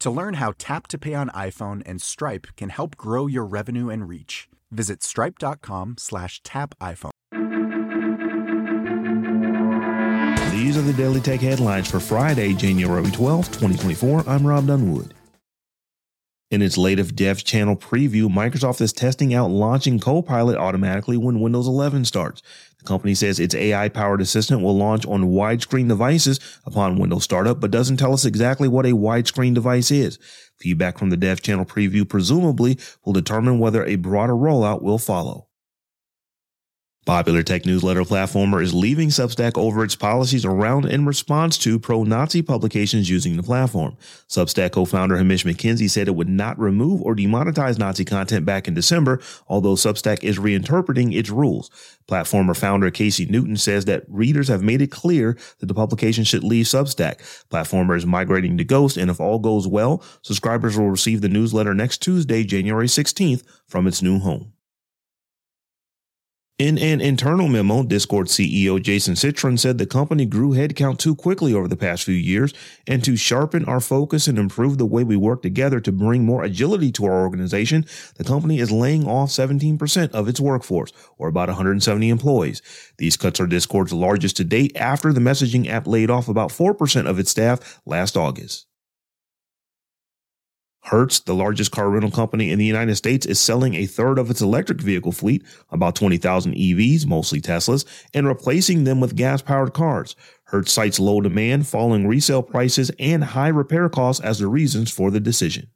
To learn how Tap to Pay on iPhone and Stripe can help grow your revenue and reach, visit stripe.com slash tap iPhone. These are the Daily Tech headlines for Friday, January 12, 2024. I'm Rob Dunwood. In its latest Dev Channel preview, Microsoft is testing out launching Copilot automatically when Windows 11 starts. The company says its AI powered assistant will launch on widescreen devices upon Windows startup, but doesn't tell us exactly what a widescreen device is. Feedback from the Dev Channel preview presumably will determine whether a broader rollout will follow. Popular tech newsletter platformer is leaving Substack over its policies around and response to pro-Nazi publications using the platform. Substack co-founder Hamish McKenzie said it would not remove or demonetize Nazi content back in December, although Substack is reinterpreting its rules. Platformer founder Casey Newton says that readers have made it clear that the publication should leave Substack. Platformer is migrating to Ghost, and if all goes well, subscribers will receive the newsletter next Tuesday, January 16th, from its new home. In an internal memo, Discord CEO Jason Citron said the company grew headcount too quickly over the past few years, and to sharpen our focus and improve the way we work together to bring more agility to our organization, the company is laying off 17% of its workforce, or about 170 employees. These cuts are Discord's largest to date after the messaging app laid off about 4% of its staff last August. Hertz, the largest car rental company in the United States, is selling a third of its electric vehicle fleet, about 20,000 EVs, mostly Teslas, and replacing them with gas powered cars. Hertz cites low demand, falling resale prices, and high repair costs as the reasons for the decision.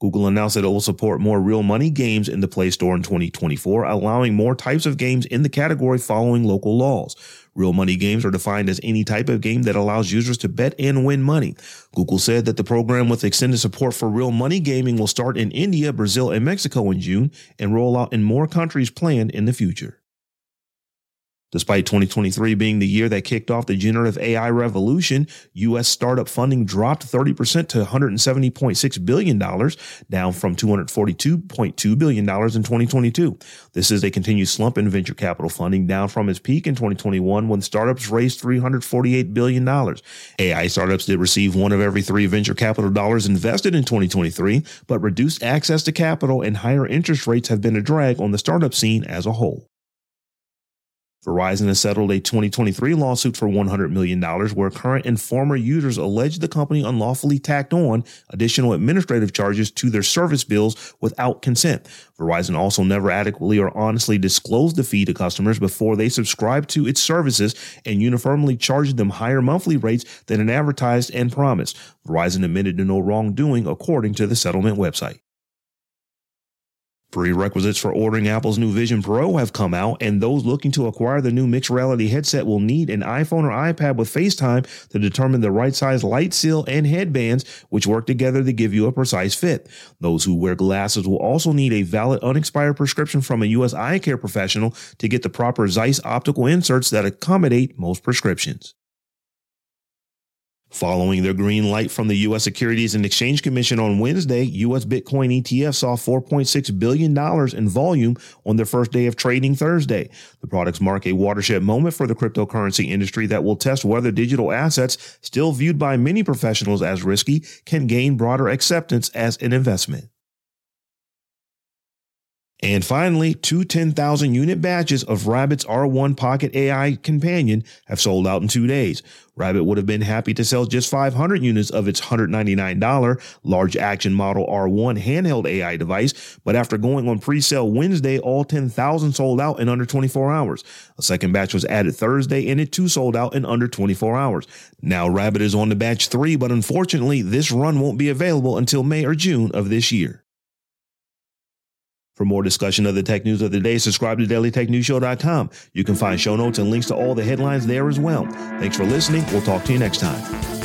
Google announced that it will support more real money games in the Play Store in 2024, allowing more types of games in the category following local laws. Real money games are defined as any type of game that allows users to bet and win money. Google said that the program with extended support for real money gaming will start in India, Brazil, and Mexico in June and roll out in more countries planned in the future. Despite 2023 being the year that kicked off the generative AI revolution, U.S. startup funding dropped 30% to $170.6 billion, down from $242.2 billion in 2022. This is a continued slump in venture capital funding, down from its peak in 2021 when startups raised $348 billion. AI startups did receive one of every three venture capital dollars invested in 2023, but reduced access to capital and higher interest rates have been a drag on the startup scene as a whole. Verizon has settled a 2023 lawsuit for $100 million where current and former users allege the company unlawfully tacked on additional administrative charges to their service bills without consent. Verizon also never adequately or honestly disclosed the fee to customers before they subscribed to its services and uniformly charged them higher monthly rates than advertised and promised. Verizon admitted to no wrongdoing according to the settlement website. Prerequisites for ordering Apple's new Vision Pro have come out, and those looking to acquire the new mixed reality headset will need an iPhone or iPad with FaceTime to determine the right size light seal and headbands, which work together to give you a precise fit. Those who wear glasses will also need a valid unexpired prescription from a U.S. eye care professional to get the proper Zeiss optical inserts that accommodate most prescriptions. Following their green light from the U.S. Securities and Exchange Commission on Wednesday, U.S. Bitcoin ETF saw $4.6 billion in volume on their first day of trading Thursday. The products mark a watershed moment for the cryptocurrency industry that will test whether digital assets, still viewed by many professionals as risky, can gain broader acceptance as an investment. And finally, two 10,000 unit batches of Rabbit's R1 Pocket AI Companion have sold out in two days. Rabbit would have been happy to sell just 500 units of its $199 large action model R1 handheld AI device, but after going on pre-sale Wednesday, all 10,000 sold out in under 24 hours. A second batch was added Thursday and it too sold out in under 24 hours. Now Rabbit is on to batch 3, but unfortunately, this run won't be available until May or June of this year. For more discussion of the tech news of the day, subscribe to dailytechnewsshow.com. You can find show notes and links to all the headlines there as well. Thanks for listening. We'll talk to you next time.